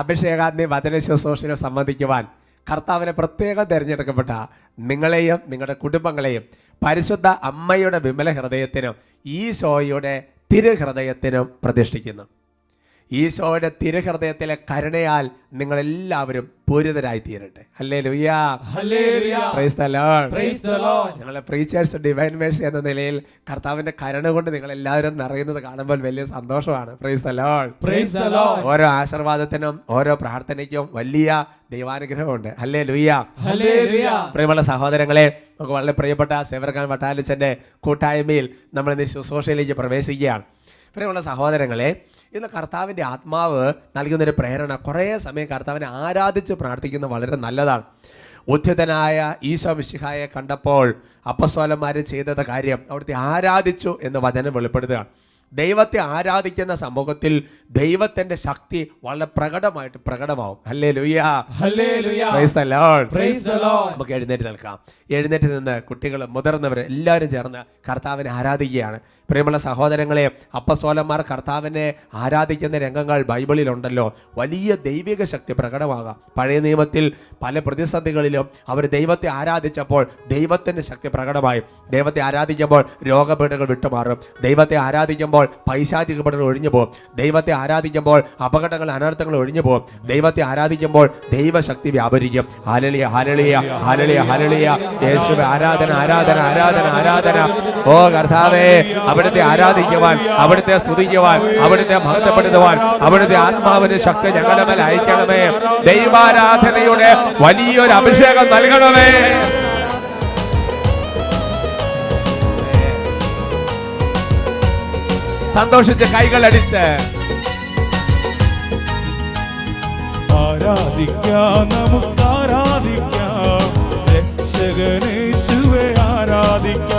അഭിഷേകാഗ്നി വചന ശുശ്രൂഷയിൽ സംബന്ധിക്കുവാൻ കർത്താവിനെ പ്രത്യേകം തിരഞ്ഞെടുക്കപ്പെട്ട നിങ്ങളെയും നിങ്ങളുടെ കുടുംബങ്ങളെയും പരിശുദ്ധ അമ്മയുടെ വിമല ഹൃദയത്തിനും ഈ ഈശോയുടെ തിരുഹൃദയത്തിനും പ്രതിഷ്ഠിക്കുന്നു. ഈശോയുടെ തിരഹൃദയത്തിലെ കരുണയാൽ നിങ്ങളെല്ലാവരും പൂരിതരായി തീരട്ടെ അല്ലേ ലുയ്യാ. ഞങ്ങളെ പ്രീച്ചേഴ്സ് ഡിവൈൻ മേഴ്സ് എന്ന നിലയിൽ കർത്താവിന്റെ കരുണ കൊണ്ട് നിങ്ങൾ എല്ലാവരും നിറയുന്നത് കാണുമ്പോൾ വലിയ സന്തോഷമാണ്. പ്രൈസ്. ഓരോ ആശീർവാദത്തിനും ഓരോ പ്രാർത്ഥനയ്ക്കും വലിയ ദൈവാനുഗ്രഹമുണ്ട്. അല്ലേ ലുയ്യ പ്രിയമുള്ള സഹോദരങ്ങളെ നമുക്ക് വളരെ പ്രിയപ്പെട്ട സേവർഖാൻ വട്ടാലിച്ചന്റെ കൂട്ടായ്മയിൽ നമ്മൾ ഇന്ന് ശുശ്രൂഷയിലേക്ക് പ്രവേശിക്കുകയാണ്. പ്രിയമുള്ള സഹോദരങ്ങളെ ഇന്ന് കർത്താവിന്റെ ആത്മാവ് നൽകുന്നൊരു പ്രേരണ. കുറേ സമയം കർത്താവിനെ ആരാധിച്ച് പ്രാർത്ഥിക്കുന്നത് വളരെ നല്ലതാണ്. ഉദ്ധിതനായ ഈശോ മിശിഹായെ കണ്ടപ്പോൾ അപ്പസ്വലന്മാർ ചെയ്തത് കാര്യം അവിടുത്തെ ആരാധിച്ചു എന്ന് വചനം വെളിപ്പെടുത്തുകയാണ്. ദൈവത്തെ ആരാധിക്കുന്ന സമൂഹത്തിൽ ദൈവത്തിന്റെ ശക്തി വളരെ പ്രകടമായിട്ട് പ്രകടമാവും. the നമുക്ക് എഴുന്നേറ്റ് നിൽക്കാം. എഴുന്നേറ്റ് നിന്ന് കുട്ടികൾ മുതിർന്നവർ എല്ലാവരും ചേർന്ന് കർത്താവിനെ ആരാധിക്കുകയാണ്. പ്രിയമുള്ള സഹോദരങ്ങളെ അപ്പസോലന്മാർ കർത്താവിനെ ആരാധിക്കുന്ന രംഗങ്ങൾ ബൈബിളിലുണ്ടല്ലോ. വലിയ ദൈവിക ശക്തി പ്രകടമാകാം. പഴയ നിയമത്തിൽ പല പ്രതിസന്ധികളിലും അവർ ദൈവത്തെ ആരാധിച്ചപ്പോൾ ദൈവത്തിന്റെ ശക്തി പ്രകടമായി. ദൈവത്തെ ആരാധിക്കുമ്പോൾ രോഗപീഠകൾ വിട്ടുമാറും. ദൈവത്തെ ആരാധിക്കുമ്പോൾ പൈശാചിക പീഠകൾ ഒഴിഞ്ഞു പോകും. ദൈവത്തെ ആരാധിക്കുമ്പോൾ അപകടങ്ങൾ അനർത്ഥങ്ങൾ ഒഴിഞ്ഞു പോകും. ദൈവത്തെ ആരാധിക്കുമ്പോൾ ദൈവശക്തി വ്യാപരിക്കും. ഹലളിയ ഹലളിയ ഹലളിയ ഹലളിയ യേശുവെ ആരാധന ആരാധന ആരാധന ആരാധന. ഓ കർത്താവേ അവിടുത്തെ ആരാധിക്കുവാൻ അവിടുത്തെ സ്തുതിക്കുവാൻ അവിടുത്തെ മഹത്വപ്പെടുത്തുവാൻ അവിടുത്തെ ആത്മാവിന്റെ ശക്തി ഞങ്ങളുടെ മേൽ അയക്കണമേ. ദൈവാരാധനയുടെ വലിയൊരു അഭിഷേകം നൽകണമേ. സന്തോഷിച്ച് കൈകളടിച്ച്. ആരാധിക്കാം നമുക്ക് ആരാധിക്കാം രക്ഷകനേശുവെ ആരാധിക്കാം.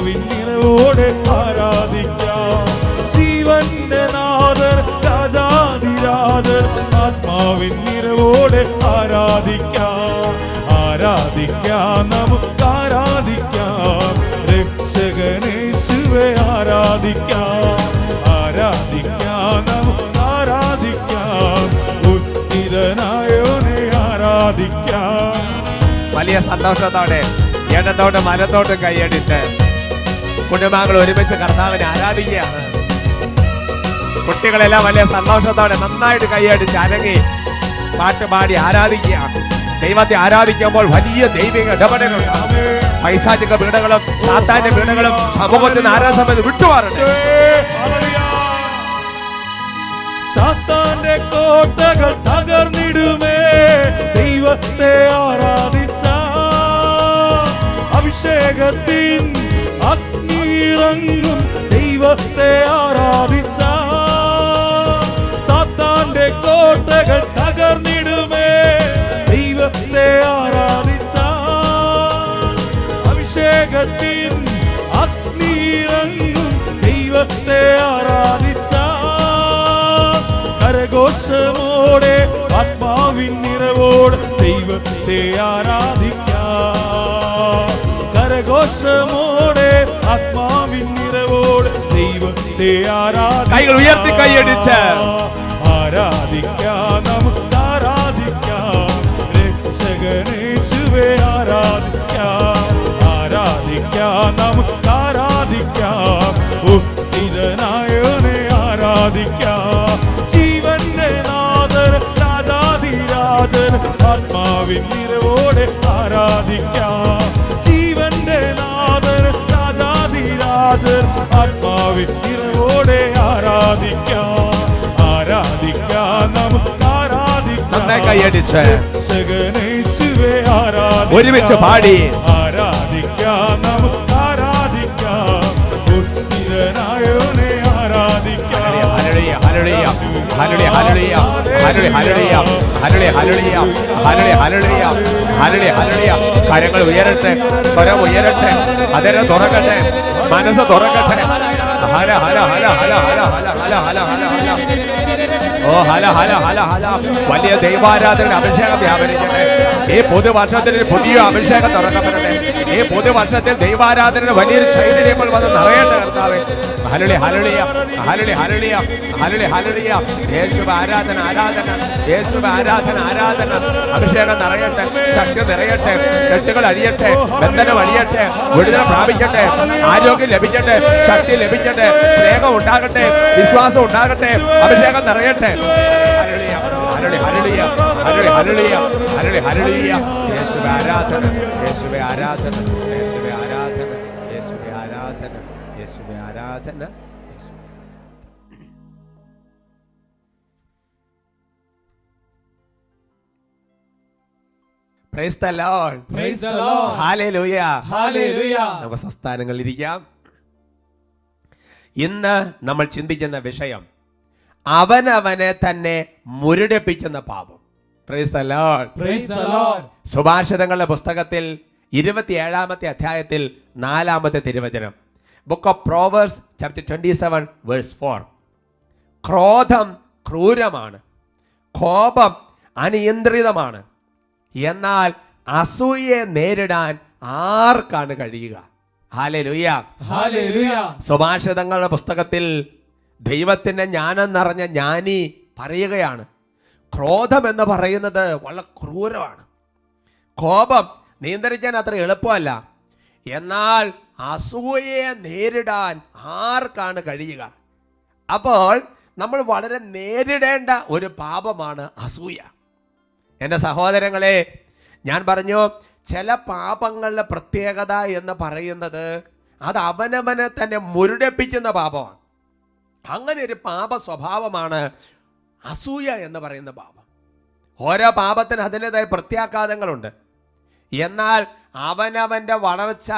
ആത്മാവിൻ ആരാധിക്കാം. ജീവന്റെ നാഥൻ രാജാതിരാജൻ ആത്മാവിൻ നിറവോടെ ആരാധിക്കാം. ആരാധിക്കാം നമുക്ക് ആരാധിക്കാം. രക്ഷകനേശുവെ ആരാധിക്കാം. ആരാധിക്കാം നമുക്ക് ആരാധിക്കാം. ഉത്തിരനായോനെ ആരാധിക്കാം. വലിയ സന്തോഷത്തോടെ ഇടത്തോട്ട് മലത്തോട്ട് കൈയടിച്ച് കുടുംബാംഗങ്ങൾ ഒരുമിച്ച് കർത്താവിനെ ആരാധിക്കുകയാണ്. കുട്ടികളെല്ലാം വലിയ സന്തോഷത്തോടെ നന്നായിട്ട് കൈയടിച്ച് അനങ്ങി പാട്ട് പാടി ആരാധിക്കുകയാണ്. ദൈവത്തെ ആരാധിക്കുമ്പോൾ വലിയ ദൈവിക ഇടപെടലുകൾ. പൈശാചിക വീടുകളും സാത്താന്റെ വീടുകളും സമൂഹത്തിന് ആരാധന വിട്ടുമാറട്ടെ. സാത്താന്റെ തകർന്നിടുമേ. ദൈവത്തെ ആരാധിച്ച? അഭിഷേകത്തിൻ അഗ്നിയിറങ്ങും ദൈവത്തെ ആരാധിച്ച. സാത്താന്റെ കോട്ടകൾ തകർന്നിടുമേ ദൈവത്തെ ആരാധിച്ച. അഭിഷേകത്തിൻ അഗ്നിയിറങ്ങും ദൈവത്തെ ആരാധിച്ച. കരഘോഷമോടെ ആത്മാവിൻ നിറവോട് ദൈവത്തെ കരഘോഷമോടെ ആത്മാവിൻ നിറവോട് ദൈവത്തെ ആരാധിക്കാം. കൈകൾ ഉയർത്തി കൈയടിച്ച്. ആരാധിക്കാം നമുക്ക് ആരാധിക്കാം. രക്ഷകനേശുവെ ആരാധിക്കാം. ആരാധിക്കാം നമുക്ക് ആരാധിക്കാം. ഉത്തിരനായോനെ ആരാധിക്കാം. ജീവന്റെ നാഥൻ രാജാതിരാജൻ ആത്മാവിൻ നിറവോടെ ആരാധിക്കാം. രാജാതിരാജൻ ആത്മാവിൻ നിറവോടെ ആരാധിക്കാം. ആരാധിക്കാം നമുക്ക് ആരാധിക്കാം. നന്നായി കൈയടിച്ച്. ഒരുമിച്ച് പാടി. ആരാധിക്കാം നമുക്ക് ആരാധിക്കാം. ഉത്തിരനായോനെ ആരാധിക്കാം. ഹല്ലേലൂയ. ഹല്ലേലൂയ ഹരളി ഹല്ലേലൂയ ഹരളി ഹല്ലേലൂയ ഹരളി ഹല്ലേലൂയ കരങ്ങൾ ഉയരട്ടെ സ്വരം ഉയരട്ടെ അതിനെ തുറക്കട്ടെ മനസ്സ് തുറക്കട്ടെ ഹല ഹല ഹല ഹല ഹല ഹല ഹല ഹല ഹല ഓ ഹല ഹല ഹല ഹല വലിയ ദൈവാരാധന അഭിഷേകം വ്യാപരിക്കട്ടെ ഈ പുതുവർഷത്തിൽ പുതിയ അഭിഷേകം തുറക്കപ്പെടട്ടെ ഈ പുതുവർഷത്തിൽ ദൈവാരാധന വലിയൊരു ചൈതന്യങ്ങൾ വന്ന് നിറയേണ്ട കർത്താവേ. ഹലളി ഹലളിയ ഹലളി ഹലളിയ ഹലളി ഹലളിയ യേശുവ ആരാധന ആരാധന. യേശുവ ആരാധന ആരാധന. അഭിഷേകം നിറയട്ടെ ശക്തി നിറയട്ടെ കെട്ടുകൾ അഴിയട്ടെ ബന്ധനം അഴിയട്ടെ വിടുതല പ്രാപിക്കട്ടെ ആരോഗ്യം ലഭിക്കട്ടെ ശക്തി ലഭിക്കട്ടെ സ്നേഹം ഉണ്ടാകട്ടെ വിശ്വാസം ഉണ്ടാകട്ടെ അഭിഷേകം നിറയട്ടെ. ഹലളിയ ഹല്ലേലൂയ, ഹല്ലേലൂയ, യേശുവേ ആരാധന യേശുവേ ആരാധന യേശുവേ ആരാധന യേശുവേ ആരാധന യേശുവേ ആരാധന. നമുക്ക് സംസ്ഥാനങ്ങളിൽ ഇരിക്കാം. ഇന്ന് നമ്മൾ ചിന്തിക്കുന്ന വിഷയം അവനവനെ തന്നെ മുരടിപ്പിക്കുന്ന പാപം. സുഭാഷിതങ്ങളുടെ പുസ്തകത്തിൽ ഇരുപത്തിയേഴാമത്തെ അധ്യായത്തിൽ നാലാമത്തെ തിരുവചനം. Book of proverbs chapter twenty seven verse four ക്രോധം ക്രൂരമാണ്. കോപം അനിയന്ത്രിതമാണ്. എന്നാൽ അസൂയെ നേരിടാൻ ആർക്കാണ് കഴിയുക. സുഭാഷിതങ്ങളുടെ പുസ്തകത്തിൽ ദൈവത്തിന്റെ ജ്ഞാനം നിറഞ്ഞ ജ്ഞാനി പറയുകയാണ്. ക്രോധം എന്ന് പറയുന്നത് വളരെ ക്രൂരമാണ്. കോപം നിയന്ത്രിക്കാൻ അത്ര എളുപ്പമല്ല. എന്നാൽ അസൂയയെ നേരിടാൻ ആർക്കാണ് കഴിയുക? അപ്പോൾ നമ്മൾ വളരെ നേരിടേണ്ട ഒരു പാപമാണ് അസൂയ. എന്റെ സഹോദരങ്ങളെ ഞാൻ പറഞ്ഞു ചില പാപങ്ങളുടെ പ്രത്യേകത എന്ന് പറയുന്നത് അത് അവനവനെ തന്നെ മുരുടിപ്പിക്കുന്ന പാപമാണ്. അങ്ങനെ ഒരു പാപ സ്വഭാവമാണ് അസൂയ എന്ന് പറയുന്ന പാപം. ഓരോ പാപത്തിന് അതിന്റെതായ പ്രത്യാഘാതങ്ങളുണ്ട്. എന്നാൽ അവനവന്റെ വളർച്ച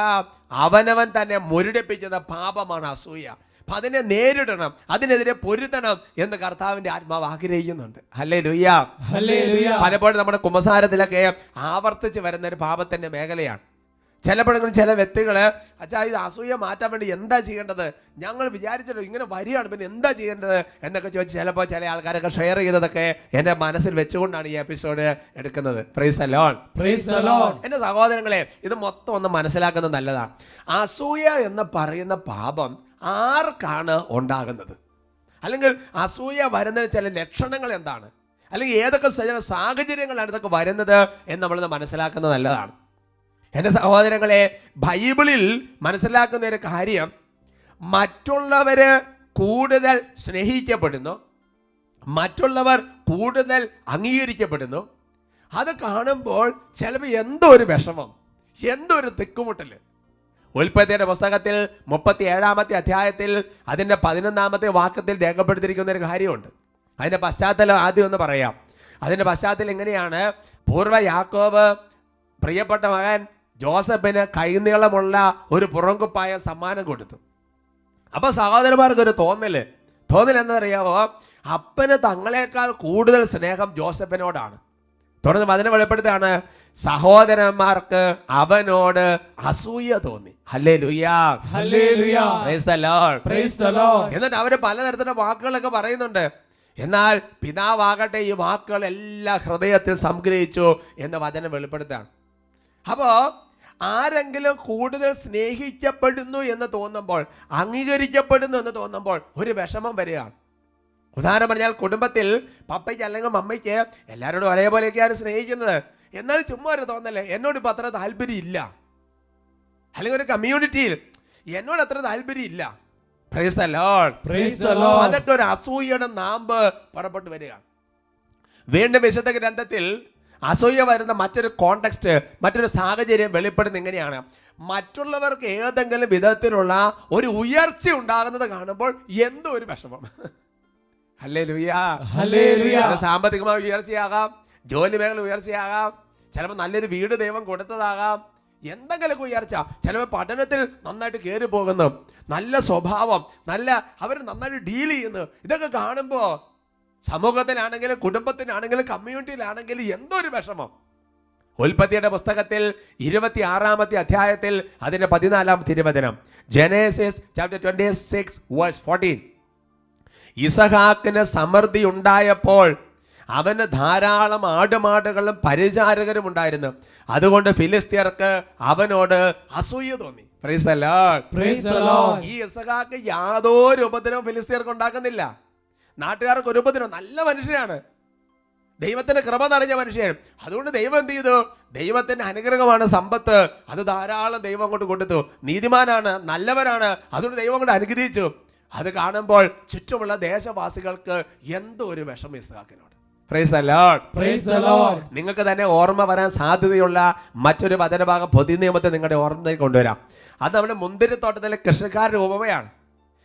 അവനവൻ തന്നെ മുരടിപ്പിച്ചത് പാപമാണ് അസൂയ. അപ്പം അതിനെ നേരിടണം അതിനെതിരെ പൊരുതണം എന്ന് കർത്താവിന്റെ ആത്മാവ് ആഗ്രഹിക്കുന്നുണ്ട്. അല്ലേ ലുയ്യ പലപ്പോഴും നമ്മുടെ കുമ്പസാരത്തിലൊക്കെ ആവർത്തിച്ച് വരുന്ന ഒരു പാപത്തിന്റെ മേഖലയാണ്. ചിലപ്പോഴെങ്കിലും ചില വ്യക്തികൾ അച്ഛാ ഇത് അസൂയ മാറ്റാൻ വേണ്ടി എന്താ ചെയ്യേണ്ടത്? ഞങ്ങൾ വിചാരിച്ചല്ലോ ഇങ്ങനെ വരികയാണ് പിന്നെ എന്താ ചെയ്യേണ്ടത്? എന്നൊക്കെ ചോദിച്ച് ചിലപ്പോൾ ചില ആൾക്കാരൊക്കെ ഷെയർ ചെയ്തതൊക്കെ എന്റെ മനസ്സിൽ വെച്ചുകൊണ്ടാണ് ഈ എപ്പിസോഡ് എടുക്കുന്നത്. Praise alone praise alone. എന്റെ സഹോദരങ്ങളെ ഇത് മൊത്തം ഒന്ന് മനസ്സിലാക്കുന്നത് നല്ലതാണ്. അസൂയ എന്ന് പറയുന്ന പാപം ആർക്കാണ് ഉണ്ടാകുന്നത്? അല്ലെങ്കിൽ അസൂയ വരുന്നതിന് ചില ലക്ഷണങ്ങൾ എന്താണ്? അല്ലെങ്കിൽ ഏതൊക്കെ ചില സാഹചര്യങ്ങളാണ് ഇതൊക്കെ വരുന്നത് എന്ന് നമ്മളിത് മനസ്സിലാക്കുന്നത് നല്ലതാണ്. എന്റെ സഹോദരങ്ങളെ ബൈബിളിൽ മനസ്സിലാക്കുന്ന ഒരു കാര്യം. മറ്റുള്ളവർ കൂടുതൽ സ്നേഹിക്കപ്പെടുന്നു. മറ്റുള്ളവർ കൂടുതൽ അംഗീകരിക്കപ്പെടുന്നു. അത് കാണുമ്പോൾ ചിലപ്പോൾ എന്തോ ഒരു വിഷമം എന്തോ ഒരു തിക്കുമുട്ടൽ ഉൽപ്പത്തിയുടെ പുസ്തകത്തിൽ മുപ്പത്തി ഏഴാമത്തെ അധ്യായത്തിൽ അതിന്റെ പതിനൊന്നാമത്തെ വാക്കത്തിൽ രേഖപ്പെടുത്തിയിരിക്കുന്ന ഒരു കാര്യമുണ്ട്. അതിന്റെ പശ്ചാത്തലം ആദ്യം ഒന്ന് പറയാം. അതിന്റെ പശ്ചാത്തലം എങ്ങനെയാണ് പൂർവ യാക്കോബ് പ്രിയപ്പെട്ട മകൻ ജോസഫിന് കൈനീളമുള്ള ഒരു പുറങ്കുപ്പായ സമ്മാനം കൊടുത്തു. അപ്പൊ സഹോദരന്മാർക്ക് ഒരു തോന്നൽ. തോന്നൽ എന്നറിയാവോ അപ്പന് തങ്ങളെക്കാൾ കൂടുതൽ സ്നേഹം ജോസഫിനോടാണ്. തുടർന്ന് അതിനെ വെളിപ്പെടുത്താണ് സഹോദരന്മാർക്ക് അവനോട് അസൂയ തോന്നി. ഹല്ലേ ലുയാ. എന്നിട്ട് അവർ പലതരത്തിലുള്ള വാക്കുകളൊക്കെ പറയുന്നുണ്ട്. എന്നാൽ പിതാവാകട്ടെ ഈ വാക്കുകൾ എല്ലാ ഹൃദയത്തിൽ സംഗ്രഹിച്ചു എന്ന് വചനം വെളിപ്പെടുത്താണ് അപ്പോ ആരെങ്കിലും കൂടുതൽ സ്നേഹിക്കപ്പെടുന്നു എന്ന് തോന്നുമ്പോൾ അംഗീകരിക്കപ്പെടുന്നു എന്ന് തോന്നുമ്പോൾ ഒരു വിഷമം വരികയാണ്. ഉദാഹരണം പറഞ്ഞാൽ കുടുംബത്തിൽ പപ്പയ്ക്ക് അല്ലെങ്കിൽ മമ്മയ്ക്ക് എല്ലാവരോടും ഒരേപോലെയൊക്കെയാണ് സ്നേഹിക്കുന്നത്. എന്നാൽ ചുമ്മാ ഒരു തോന്നല്ലേ എന്നോട് ഇപ്പോൾ അത്ര താല്പര്യം ഇല്ല. അല്ലെങ്കിൽ ഒരു കമ്മ്യൂണിറ്റിയിൽ എന്നോട് അത്ര താല്പര്യം ഇല്ല. അതൊക്കെ ഒരു അസൂയയുടെ നാമ്പ് പുറപ്പെട്ടു വരികയാണ്. വീണ്ടും വിശുദ്ധ ഗ്രന്ഥത്തിൽ അസൂയ വരുന്ന മറ്റൊരു കോണ്ടെക്സ്റ്റ് മറ്റൊരു സാഹചര്യം വെളിപ്പെടുന്ന എങ്ങനെയാണ്? മറ്റുള്ളവർക്ക് ഏതെങ്കിലും വിധത്തിലുള്ള ഒരു ഉയർച്ച ഉണ്ടാകുന്നത് കാണുമ്പോൾ എന്തോ ഒരു വിഷമം? അല്ലേ ലുയ്യ സാമ്പത്തികമായ ഉയർച്ചയാകാം ജോലി മേഖല ഉയർച്ചയാകാം ചിലപ്പോൾ നല്ലൊരു വീട് ദൈവം കൊടുത്തതാകാം എന്തെങ്കിലുമൊക്കെ ഉയർച്ച. ചിലപ്പോൾ പഠനത്തിൽ നന്നായിട്ട് കയറി പോകുന്നു നല്ല സ്വഭാവം നല്ല അവർ നന്നായിട്ട് ഡീൽ ചെയ്യുന്നു. ഇതൊക്കെ കാണുമ്പോൾ സമൂഹത്തിനാണെങ്കിലും കുടുംബത്തിനാണെങ്കിലും കമ്മ്യൂണിറ്റിയിലാണെങ്കിലും എന്തോ ഒരു വിഷമം. ഉൽപ്പത്തിയുടെ പുസ്തകത്തിൽ ഇരുപത്തി ആറാമത്തെ അധ്യായത്തിൽ അതിന്റെ പതിനാലാം തിരുവചനം. Genesis chapter twenty six verse fourteen ഇസഹാക്കിന് സമൃദ്ധി ഉണ്ടായപ്പോൾ അവന് ധാരാളം ആടുമാടുകളും പരിചാരകരും ഉണ്ടായിരുന്നു. അതുകൊണ്ട് ഫിലിസ്തീയർക്ക് അവനോട് അസൂയ തോന്നി. ഈ ഇസഹാക്ക് യാതൊരു ഉപദ്രവം ഫിലിസ്തീയർക്ക് ഉണ്ടാക്കുന്നില്ല. നാട്ടുകാർക്ക് ഒരു ഉപദ്രവം നല്ല മനുഷ്യനാണ്. ദൈവത്തിന്റെ കൃപ നിറഞ്ഞ മനുഷ്യൻ. അതുകൊണ്ട് ദൈവം എന്ത് ചെയ്തു? ദൈവത്തിന്റെ അനുഗ്രഹമാണ് സമ്പത്ത്. അത് ധാരാളം ദൈവം കൊണ്ട് കൊടുത്തു നീതിമാനാണ് നല്ലവരാണ് അതുകൊണ്ട് ദൈവം കൊണ്ട് അനുഗ്രഹിച്ചു. അത് കാണുമ്പോൾ ചുറ്റുമുള്ള ദേശവാസികൾക്ക് എന്തോ ഒരു വിഷമം ഇസ്ഹാക്കിനോട്. നിങ്ങൾക്ക് തന്നെ ഓർമ്മ വരാൻ സാധ്യതയുള്ള മറ്റൊരു വചനഭാഗം പൊതു നിയമത്തെ നിങ്ങളുടെ ഓർമ്മയിൽ കൊണ്ടുവരാം. അത് നമ്മുടെ മുന്തിരിത്തോട്ടത്തിലെ കൃഷിക്കാരുടെ ഉപമയാണ്.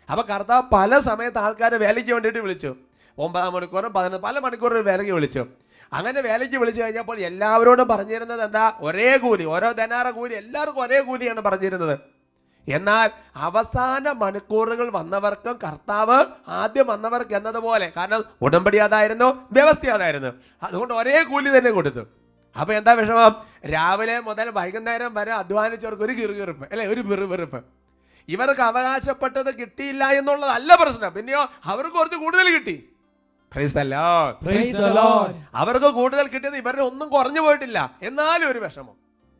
അപ്പൊ കർത്താവ് പല സമയത്ത് ആൾക്കാരെ വേലയ്ക്ക് വേണ്ടിയിട്ട് വിളിച്ചു. ഒമ്പതാം മണിക്കൂറും പതിനൊന്ന് പല മണിക്കൂറും വേലയ്ക്ക് വിളിച്ചു. അങ്ങനെ വേലയ്ക്ക് വിളിച്ചു കഴിഞ്ഞപ്പോൾ എല്ലാവരോടും പറഞ്ഞിരുന്നത് എന്താ? ഒരേ കൂലി ഓരോ ധനാറ കൂലി എല്ലാവർക്കും ഒരേ കൂലിയാണ് പറഞ്ഞിരുന്നത്. എന്നാൽ അവസാന മണിക്കൂറുകൾ വന്നവർക്കും കർത്താവ് ആദ്യം വന്നവർക്ക് എന്നതുപോലെ കാരണം ഉടമ്പടി അതായിരുന്നു വ്യവസ്ഥ അതായിരുന്നു. അതുകൊണ്ട് ഒരേ കൂലി തന്നെ കൊടുത്തു. അപ്പൊ എന്താ വിഷമം? രാവിലെ മുതൽ വൈകുന്നേരം വരെ അധ്വാനിച്ചവർക്ക് ഒരു കിറുകിറുപ്പ് അല്ലെ? ഒരു വെറുവെറുപ്പ്. ഇവർക്ക് അവകാശപ്പെട്ടത് കിട്ടിയില്ല എന്നുള്ളതല്ല പ്രശ്നം. പിന്നെയോ അവർക്ക് കുറച്ച് കൂടുതൽ കിട്ടി. അവർക്ക് കൂടുതൽ കിട്ടിയത് ഇവരുടെ ഒന്നും കുറഞ്ഞു പോയിട്ടില്ല. എന്നാലും ഒരു വിഷമം.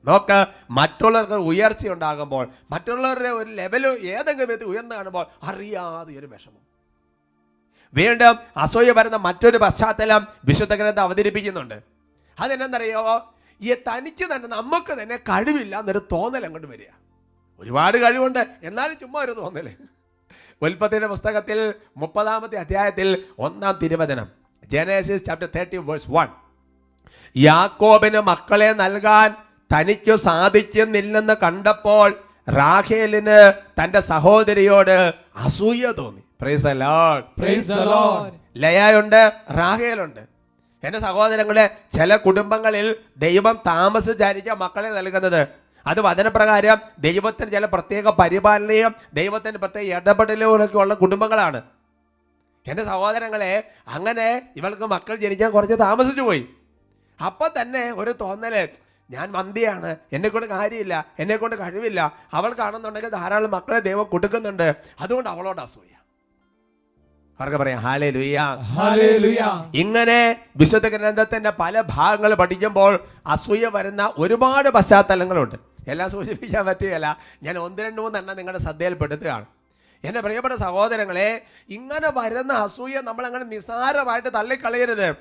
നോക്ക മറ്റുള്ളവർക്ക് ഉയർച്ച ഉണ്ടാകുമ്പോൾ മറ്റുള്ളവരുടെ ഒരു ലെവൽ ഏതെങ്കിലും വിധത്തിൽ ഉയർന്നു കാണുമ്പോൾ അറിയാതെ ഒരു വിഷമം. വീണ്ടും അസൂയ വരുന്ന മറ്റൊരു പശ്ചാത്തലം വിശുദ്ധ ഗ്രന്ഥം അവതരിപ്പിക്കുന്നുണ്ട്. അതെന്നെന്തറിയോ ഈ തനിക്ക് തന്നെ നമുക്ക് തന്നെ കഴിവില്ല എന്നൊരു തോന്നൽ അങ്ങോട്ട് വരിക. ഒരുപാട് കഴിവുണ്ട്. എന്നാലും ചുമ്മാ ഒരു തോന്നൽ ഉൽപ്പത്തിന്റെ പുസ്തകത്തിൽ മുപ്പതാമത്തെ അധ്യായത്തിൽ ഒന്നാം തിരുവചനം. Genesis chapter thirty verse one യാക്കോബിന് മക്കളെ നൽകാൻ തനിക്കു സാധിക്കുന്നില്ലെന്ന് കണ്ടപ്പോൾ റാഖേലിന് തന്റെ സഹോദരിയോട് അസൂയ തോന്നി. Praise Lord. ലയയുണ്ട് റാഹേലുണ്ട്. എന്റെ സഹോദരങ്ങളെ ചില കുടുംബങ്ങളിൽ ദൈവം താമസിച്ചായിരിക്കാം മക്കളെ നൽകുന്നത് അത് വചനപ്രകാരം ദൈവത്തിന് ചില പ്രത്യേക പരിപാലനയും ദൈവത്തിന് പ്രത്യേക ഇടപെടലുകളൊക്കെ ഉള്ള കുടുംബങ്ങളാണ്. എന്റെ സഹോദരങ്ങളെ അങ്ങനെ ഇവൾക്ക് മക്കൾ ജനിക്കാൻ കുറച്ച് താമസിച്ചു പോയി. അപ്പം തന്നെ ഒരു തോന്നൽ ഞാൻ മന്തിയാണ് എന്നെക്കൊണ്ട് കാര്യമില്ല എന്നെക്കൊണ്ട് കഴിവില്ല. അവൾ കാണുന്നുണ്ടെങ്കിൽ ധാരാളം മക്കളെ ദൈവം കൊടുക്കുന്നുണ്ട്. അതുകൊണ്ട് അവളോട് അസൂയ. അവർക്ക് പറയാം? ഹാലേ ലുയ്യ ലുയാ ഇങ്ങനെ വിശുദ്ധ ഗ്രന്ഥത്തിന്റെ പല ഭാഗങ്ങൾ പഠിക്കുമ്പോൾ അസൂയ വരുന്ന ഒരുപാട് പശ്ചാത്തലങ്ങളുണ്ട്. എല്ലാം സൂചിപ്പിക്കാൻ പറ്റുകയല്ല. ഞാൻ ഒന്ന് രണ്ട് മൂന്നെണ്ണം നിങ്ങളുടെ ശ്രദ്ധയിൽപ്പെടുത്തുകയാണ്. എന്റെ പ്രിയപ്പെട്ട സഹോദരങ്ങളെ ഇങ്ങനെ വരുന്ന അസൂയ നമ്മളങ്ങനെ നിസ്സാരമായിട്ട് തള്ളിക്കളയരുത്.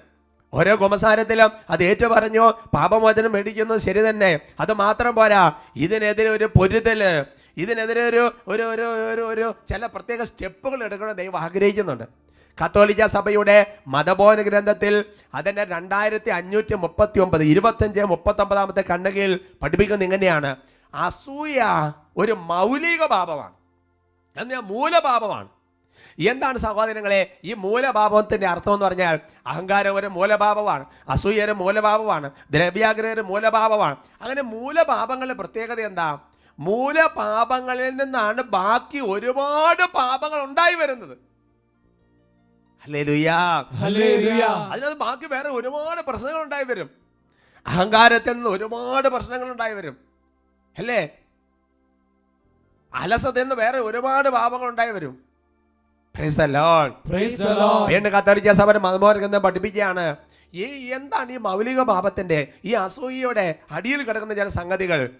ഓരോ കുമസാരത്തിലും അത് ഏറ്റു പറഞ്ഞു പാപമോചനം മേടിക്കുന്നത് ശരി തന്നെ. അത് മാത്രം പോരാ. ഇതിനെതിരെ ഒരു പൊരുതൽ ഇതിനെതിരെ ഒരു ഒരു ഒരു ഒരു ചില പ്രത്യേക സ്റ്റെപ്പുകൾ എടുക്കണം ദൈവം ആഗ്രഹിക്കുന്നുണ്ട്. കത്തോലിക്ക സഭയുടെ മതബോധന ഗ്രന്ഥത്തിൽ അതിന്റെ രണ്ടായിരത്തി അഞ്ഞൂറ്റി മുപ്പത്തി ഒമ്പത് ഇരുപത്തഞ്ച് മുപ്പത്തൊമ്പതാമത്തെ കണ്ണകയിൽ പഠിപ്പിക്കുന്നത് ഇങ്ങനെയാണ്. അസൂയ ഒരു മൗലിക പാപമാണ്. എന്നാൽ മൂലപാപമാണ്. എന്താണ് സഹോദരങ്ങളെ ഈ മൂലപാപത്തിന്റെ അർത്ഥം എന്ന് പറഞ്ഞാൽ അഹങ്കാരം ഒരു മൂലപാപമാണ് അസൂയ ഒരു മൂലപാപമാണ് ദ്രവ്യാഗ്രഹ ഒരു മൂലപാപമാണ്. അങ്ങനെ മൂലപാപങ്ങളുടെ പ്രത്യേകത എന്താ? മൂലപാപങ്ങളിൽ നിന്നാണ് ബാക്കി ഒരുപാട് പാപങ്ങൾ ഉണ്ടായി വരുന്നത്. അതിനകത്ത് ബാക്കി വേറെ ഒരുപാട് പ്രശ്നങ്ങൾ ഉണ്ടായി വരും. അഹങ്കാരത്തിൽ നിന്ന് ഒരുപാട് പ്രശ്നങ്ങൾ ഉണ്ടായി വരും. അല്ലേ? അലസതയിൽ നിന്ന് വേറെ ഒരുപാട് പാപങ്ങൾ ഉണ്ടായി വരും. വീണ്ടും കത്തോലിക്ക സഭ പഠിപ്പിക്കുകയാണ്. ഈ എന്താണ് ഈ മൗലിക പാപത്തിന്റെ ഈ അസൂയയുടെ അടിയിൽ കിടക്കുന്ന ചില സംഗതികൾ?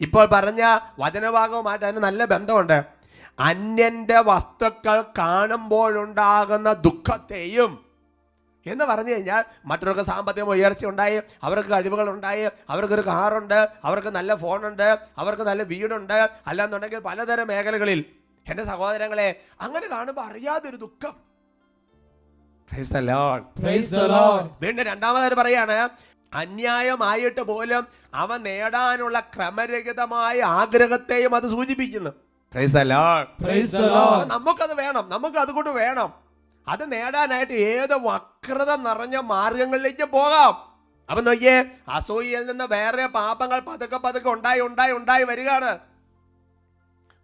ഇപ്പോൾ പറഞ്ഞ വചനഭാഗവുമായിട്ട് അതിന് നല്ല ബന്ധമുണ്ട്. അന്യന്റെ വസ്തുക്കൾ കാണുമ്പോഴുണ്ടാകുന്ന ദുഃഖത്തെയും എന്ന് പറഞ്ഞു കഴിഞ്ഞാൽ മറ്റവർക്ക് സാമ്പത്തിക ഉയർച്ച ഉണ്ടായി അവർക്ക് കഴിവുകൾ ഉണ്ടായി അവർക്കൊരു കാറുണ്ട് അവർക്ക് നല്ല ഫോണുണ്ട് അവർക്ക് നല്ല വീടുണ്ട്. അല്ലാന്നുണ്ടെങ്കിൽ പലതരം മേഖലകളിൽ എന്റെ സഹോദരങ്ങളെ അങ്ങനെ കാണുമ്പോൾ അറിയാതൊരു ദുഃഖം. വീണ്ടും രണ്ടാമതായിട്ട് പറയാണ് അന്യായമായിട്ട് പോലും അവ നേടാനുള്ള ക്രമരഹിതമായ ആഗ്രഹത്തെയും അത് സൂചിപ്പിക്കുന്നു. Praise the Lord. Praise the Lord. നമുക്കത് വേണം നമുക്ക് അതുകൊണ്ട് വേണം അത് നേടാനായിട്ട് ഏത് വക്രത നിറഞ്ഞ മാർഗങ്ങളിലേക്ക് പോകാം അപ്പൊ നോക്കിയേ അസൂയയിൽ നിന്ന് വേറെ പാപങ്ങൾ പതുക്കെ പതുക്കെ ഉണ്ടായി ഉണ്ടായി ഉണ്ടായി വരികയാണ്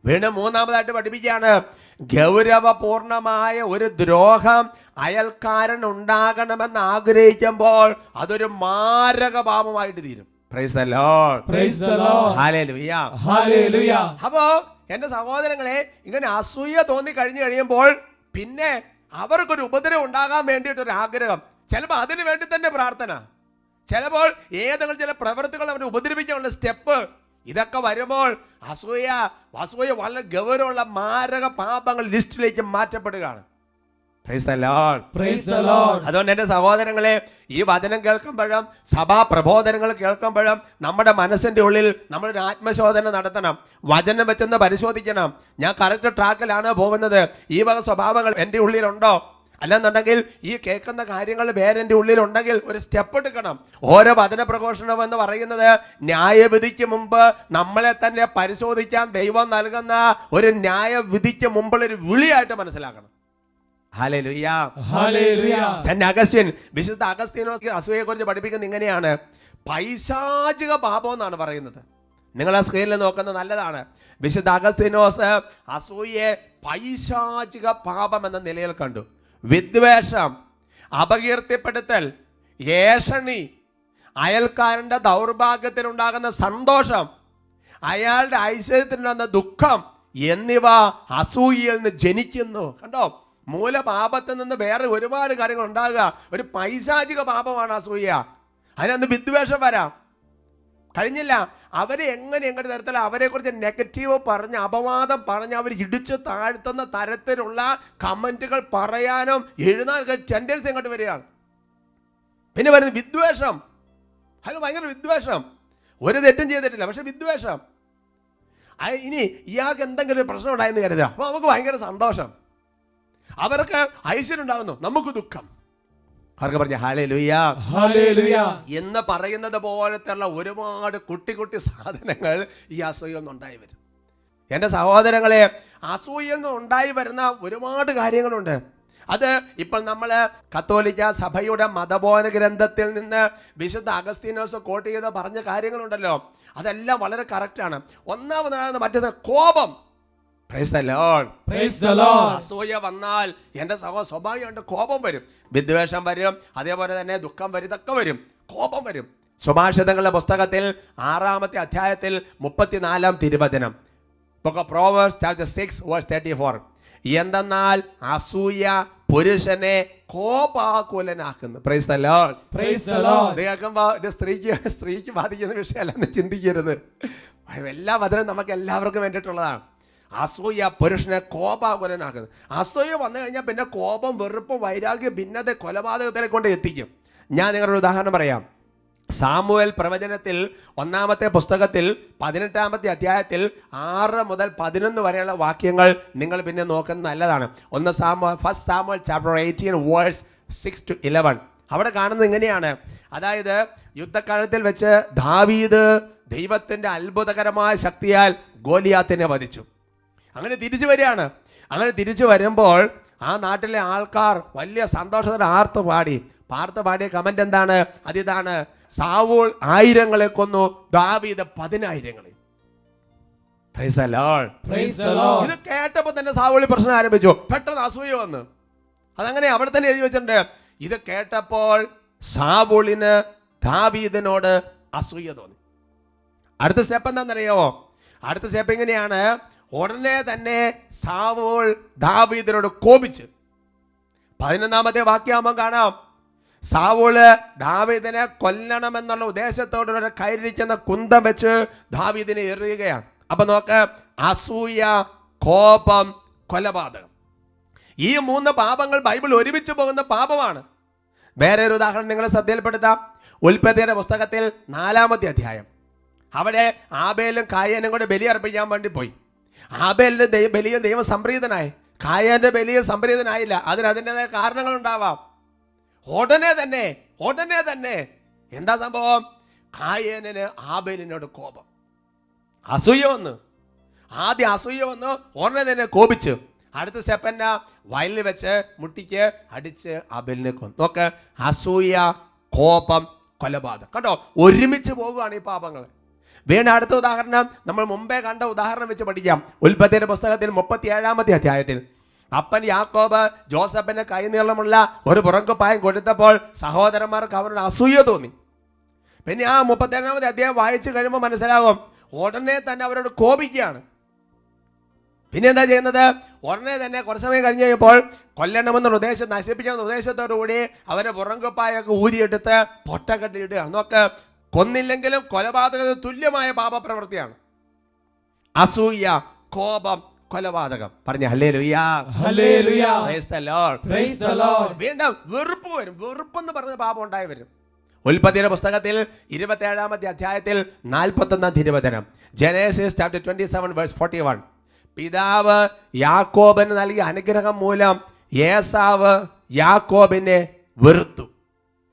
വീണ്ടും മൂന്നാമതായിട്ട് പഠിപ്പിക്കുകയാണ് ഗൗരവപൂർണമായ ഒരു ദ്രോഹം അയൽക്കാരൻ ഉണ്ടാകണമെന്ന് ആഗ്രഹിക്കുമ്പോൾ അതൊരു മാരക പാപമായിട്ട് തീരും Praise the Lord. Praise the Lord. Hallelujah. Hallelujah. അപ്പോ എന്റെ സഹോദരങ്ങളെ ഇങ്ങനെ അസൂയ തോന്നി കഴിഞ്ഞു കഴിയുമ്പോൾ പിന്നെ അവർക്കൊരു ഉപദ്രവം ഉണ്ടാകാൻ വേണ്ടിയിട്ടൊരു ആഗ്രഹം. ചിലപ്പോൾ അതിന് വേണ്ടി തന്നെ പ്രാർത്ഥന. ചിലപ്പോൾ ഏതെങ്കിലും ചില പ്രവൃത്തികൾ അവനെ ഉപദ്രവിക്കാനുള്ള സ്റ്റെപ്പ്. ഇതൊക്കെ വരുമ്പോൾ അസൂയ അസൂയ വളരെ ഗൗരവമുള്ള മാരക പാപങ്ങൾ ലിസ്റ്റിലേക്ക് മാറ്റപ്പെടുകയാണ്. അതുകൊണ്ട് എന്റെ സഹോദരങ്ങളെ ഈ വചനം കേൾക്കുമ്പോഴും സഭാ പ്രബോധനങ്ങൾ കേൾക്കുമ്പോഴും നമ്മുടെ മനസ്സിന്റെ ഉള്ളിൽ നമ്മൾ ഒരു ആത്മശോധന നടത്തണം. വചനം വെച്ചൊന്ന് പരിശോധിക്കണം. ഞാൻ കറക്റ്റ് ട്രാക്കിലാണ് പോകുന്നത്. ഈ വക സ്വഭാവങ്ങൾ എന്റെ ഉള്ളിലുണ്ടോ? അല്ലെന്നുണ്ടെങ്കിൽ ഈ കേൾക്കുന്ന കാര്യങ്ങൾ വേറെ എന്റെ ഉള്ളിലുണ്ടെങ്കിൽ ഒരു സ്റ്റെപ്പ് എടുക്കണം. ഓരോ വചന പ്രഘോഷണം എന്ന് പറയുന്നത് ന്യായവിധിക്ക് മുമ്പ് നമ്മളെ തന്നെ പരിശോധിക്കാൻ ദൈവം നൽകുന്ന ഒരു ന്യായവിധിക്ക് മുമ്പുള്ള ഒരു വിളിയായിട്ട് മനസ്സിലാക്കണം. വിശുദ്ധ അഗസ്തീനോസ് അസൂയെ കുറിച്ച് പഠിപ്പിക്കുന്നത് ഇങ്ങനെയാണ്. പൈശാചിക പാപം എന്നാണ് പറയുന്നത്. നിങ്ങൾ ആ സ്ക്രീനിൽ നോക്കുന്നത് നല്ലതാണ്. വിശുദ്ധ അഗസ്തീനോസ് അസൂയെ പൈശാചിക പാപം എന്ന നിലയിൽ കണ്ടു. വിദ്വേഷം അപകീർത്തിപ്പെടുത്തൽ ഏഷണി അയൽക്കാരന്റെ ദൗർഭാഗ്യത്തിനുണ്ടാകുന്ന സന്തോഷം അയാളുടെ ഐശ്വര്യത്തിനുണ്ടാകുന്ന ദുഃഖം എന്നിവ അസൂയയിൽ നിന്ന് ജനിക്കുന്നു. കണ്ടോ? മൂലപാപത്തിൽ നിന്ന് വേറെ ഒരുപാട് കാര്യങ്ങൾ ഉണ്ടാകുക. ഒരു പൈശാചിക പാപമാണ് അസൂയ. അതിനന്ന് വിദ്വേഷം വരാം. കഴിഞ്ഞില്ല. അവരെ എങ്ങനെ എങ്ങനെ തരത്തില? അവരെ കുറിച്ച് നെഗറ്റീവ് പറഞ്ഞ് അപവാദം പറഞ്ഞ് അവർ ഇടിച്ചു താഴ്ത്തുന്ന തരത്തിലുള്ള കമന്റുകൾ പറയാനും എഴുതാനൊക്കെ ടെൻഡൻസി ഇങ്ങോട്ട് വരികയാണ്. പിന്നെ വരുന്നത് വിദ്വേഷം. അതിന് ഭയങ്കര വിദ്വേഷം. ഒരു തെറ്റും ചെയ്തിട്ടില്ല പക്ഷെ വിദ്വേഷം. ഇനി ഇയാൾക്ക് എന്തെങ്കിലും ഒരു പ്രശ്നം ഉണ്ടായെന്ന് കരുതുക. അപ്പോൾ നമുക്ക് ഭയങ്കര സന്തോഷം. അവർക്ക് ഐശ്വര്യം ഉണ്ടാകുന്നു നമുക്ക് ദുഃഖം. അവർക്ക് പറഞ്ഞ. എന്ന് പറയുന്നത് പോലത്തെയുള്ള ഒരുപാട് കുട്ടി കുട്ടി സാധനങ്ങൾ ഈ അസൂയയിൽ നിന്ന് ഉണ്ടായി വരും. എന്റെ സഹോദരങ്ങളെ അസൂയയിൽ നിന്ന് ഉണ്ടായി വരുന്ന ഒരുപാട് കാര്യങ്ങളുണ്ട്. അത് ഇപ്പോൾ നമ്മൾ കത്തോലിക്ക സഭയുടെ മതബോധന ഗ്രന്ഥത്തിൽ നിന്ന് വിശുദ്ധ അഗസ്തീനോസ് കോട്ട് ചെയ്ത് പറഞ്ഞ കാര്യങ്ങളുണ്ടല്ലോ. അതെല്ലാം വളരെ കറക്റ്റാണ് ഒന്നാമതാണ് മറ്റേത് കോപം. അസൂയ വന്നാൽ എന്റെ സഹോ സ്വാഭാവികമായിട്ട് കോപം വരും. വിദ്വേഷം വരും അതേപോലെ തന്നെ ദുഃഖം വരും ഇതൊക്കെ വരും. കോപം വരും. സുഭാഷിതങ്ങളുടെ പുസ്തകത്തിൽ ആറാമത്തെ അധ്യായത്തിൽ മുപ്പത്തിനാലാം തിരുവചനം. Book proverbs chapter six verse thirty four എന്തെന്നാൽ അസൂയ പുരുഷനെ കോപാകുലനാക്കുന്നു. Praise the Lord. Praise the Lord. ഇത് കേൾക്കുമ്പോൾ ഇത് സ്ത്രീക്ക് സ്ത്രീക്ക് ബാധിക്കുന്ന വിഷയമല്ലെന്ന് ചിന്തിക്കരുത്. എല്ലാ വചനം നമുക്ക് എല്ലാവർക്കും വേണ്ടിയിട്ടുള്ളതാണ്. അസൂയ പുരുഷനെ കോപാകുലനാക്കുന്നത്. അസൂയ വന്നു കഴിഞ്ഞാൽ പിന്നെ കോപം വെറുപ്പ് വൈരാഗ്യ ഭിന്നത കൊലപാതകത്തിനെ കൊണ്ട് എത്തിക്കും. ഞാൻ നിങ്ങളൊരു ഉദാഹരണം പറയാം. സാമുവൽ പ്രവചനത്തിൽ ഒന്നാമത്തെ പുസ്തകത്തിൽ പതിനെട്ടാമത്തെ അധ്യായത്തിൽ ആറ് മുതൽ പതിനൊന്ന് വരെയുള്ള വാക്യങ്ങൾ നിങ്ങൾ പിന്നെ നോക്കുന്നത് നല്ലതാണ്. ഒന്ന് Samu first Samuel chapter eighteen verse six to eleven അവിടെ കാണുന്നത് ഇങ്ങനെയാണ്. അതായത് യുദ്ധകാലത്തിൽ വെച്ച് ദാവീദ് ദൈവത്തിന്റെ അത്ഭുതകരമായ ശക്തിയാൽ ഗോലിയാത്തിനെ വധിച്ചു. അങ്ങനെ തിരിച്ചു വരികയാണ്. അങ്ങനെ തിരിച്ചു വരുമ്പോൾ ആ നാട്ടിലെ ആൾക്കാർ വലിയ സന്തോഷത്തിന് ആർത്ത് പാടി. പാർത്ത് പാടിയ കമന്റ് എന്താണ്? അതിതാണ് സാവൂൾ ആയിരങ്ങളെ കൊന്നു. ദാവീദ് പതിനായിരങ്ങളെ. ഇത് കേട്ടപ്പോ തന്നെ സാവൂളി പ്രശ്നം ആരംഭിച്ചു. പെട്ടെന്ന് അസൂയ വന്ന്. അതങ്ങനെ അവിടെ തന്നെ എഴുതി വെച്ചിട്ടുണ്ട്. ഇത് കേട്ടപ്പോൾ സാവൂളിന് ദാവീദിനോട് അസൂയ തോന്നി. അടുത്ത സ്റ്റെപ്പ് എന്താണെന്നറിയാമോ അടുത്ത സ്റ്റെപ്പ് എങ്ങനെയാണ്? ഉടനെ തന്നെ സാവോൾ ദാവീദിനോട് കോപിച്ച്. പതിനൊന്നാമത്തെ വാക്യാകുമ്പോൾ കാണാം. സാവോൾ ദാവീദിനെ കൊല്ലണമെന്നുള്ള ഉദ്ദേശത്തോടെ ഒരു കയറിയിരിക്കുന്ന കുന്തം വെച്ച് ദാവീദിനെ എറിയുകയാണ്. അപ്പൊ നോക്ക് അസൂയ കോപം കൊലപാതകം. ഈ മൂന്ന് പാപങ്ങൾ ബൈബിൾ ഒരുമിച്ച് പോകുന്ന പാപമാണ്. വേറെ ഒരു ഉദാഹരണം നിങ്ങൾ ശ്രദ്ധയിൽപ്പെടുത്താം. ഉൽപ്പത്തിയുടെ പുസ്തകത്തിൽ നാലാമത്തെ അധ്യായം. അവിടെ ആബേലും കായനും കൂടെ ബലി അർപ്പിക്കാൻ വേണ്ടി പോയി. ആബേലിന്റെ ബലിയ ബലിയിൽ ദൈവം സംപ്രീതനായി. കായന്റെ ബലിയ സംപ്രീതനായില്ല. അതിന് അതിന്റെതായ കാരണങ്ങൾ ഉണ്ടാവാം. ഉടനെ തന്നെ ഉടനെ തന്നെ എന്താ സംഭവം? കായനന് ആബേലിനോട് കോപം. അസൂയ വന്ന്. ആദ്യം അസൂയ വന്ന് ഉടനെ തന്നെ കോപിച്ച്. അടുത്ത സ്റ്റെപ്പ് എന്നാ? വയലിൽ വെച്ച് മുട്ടിക്ക് അടിച്ച് ആബേലിനെ കൊന്നു. നോക്ക് അസൂയ കോപം കൊലപാതകം. കണ്ടോ? ഒരുമിച്ച് പോവുകയാണ് ഈ പാപങ്ങൾ വീണ്ടും അടുത്ത ഉദാഹരണം നമ്മൾ മുമ്പേ കണ്ട ഉദാഹരണം വെച്ച് പഠിക്കാം. ഉൽപ്പത്തിയുടെ പുസ്തകത്തിൽ മുപ്പത്തി ഏഴാമത്തെ അധ്യായത്തിൽ അപ്പൻ യാക്കോബ് ജോസഫിന് കൈനീളമുള്ള ഒരു പുറക്കുപ്പായം കൊടുത്തപ്പോൾ സഹോദരന്മാർക്ക് അവരുടെ അസൂയ തോന്നി. പിന്നെ ആ മുപ്പത്തേഴാമത്തെ അധ്യായം വായിച്ചു കഴിയുമ്പോൾ മനസ്സിലാകും ഉടനെ തന്നെ അവരോട് കോപിക്കുകയാണ്. പിന്നെ എന്താ ചെയ്യുന്നത്? ഉടനെ തന്നെ കുറച്ച് സമയം കഴിഞ്ഞ് കഴിഞ്ഞപ്പോൾ കൊല്ലണമെന്നുള്ള ഉദ്ദേശം നശിപ്പിക്കുന്ന ഉദ്ദേശത്തോടുകൂടി അവരെ പുറങ്കുപ്പായൊക്കെ ഊരിയെടുത്ത് പൊട്ടക്കെട്ടിയിട്ട് നോക്ക് കൊന്നില്ലെങ്കിലും കൊലപാതകത്തിന് തുല്യമായ പാപപ്രവൃത്തിയാണ്. അസൂയ കോപം കൊലപാതകം. പറഞ്ഞ. വീണ്ടും വെറുപ്പ് വരും. വെറുപ്പെന്ന് പറഞ്ഞ പാപം ഉണ്ടായി വരും. ഉൽപ്പത്തിയുടെ പുസ്തകത്തിൽ ഇരുപത്തേഴാമത്തെ അധ്യായത്തിൽ നാൽപ്പത്തൊന്നാം തിരുവചനം. Genesis chapter twenty seven verse forty one പിതാവ് യാക്കോബിന് നൽകിയ അനുഗ്രഹം മൂലം ഏസാവ് യാക്കോബിനെ വെറുത്തു.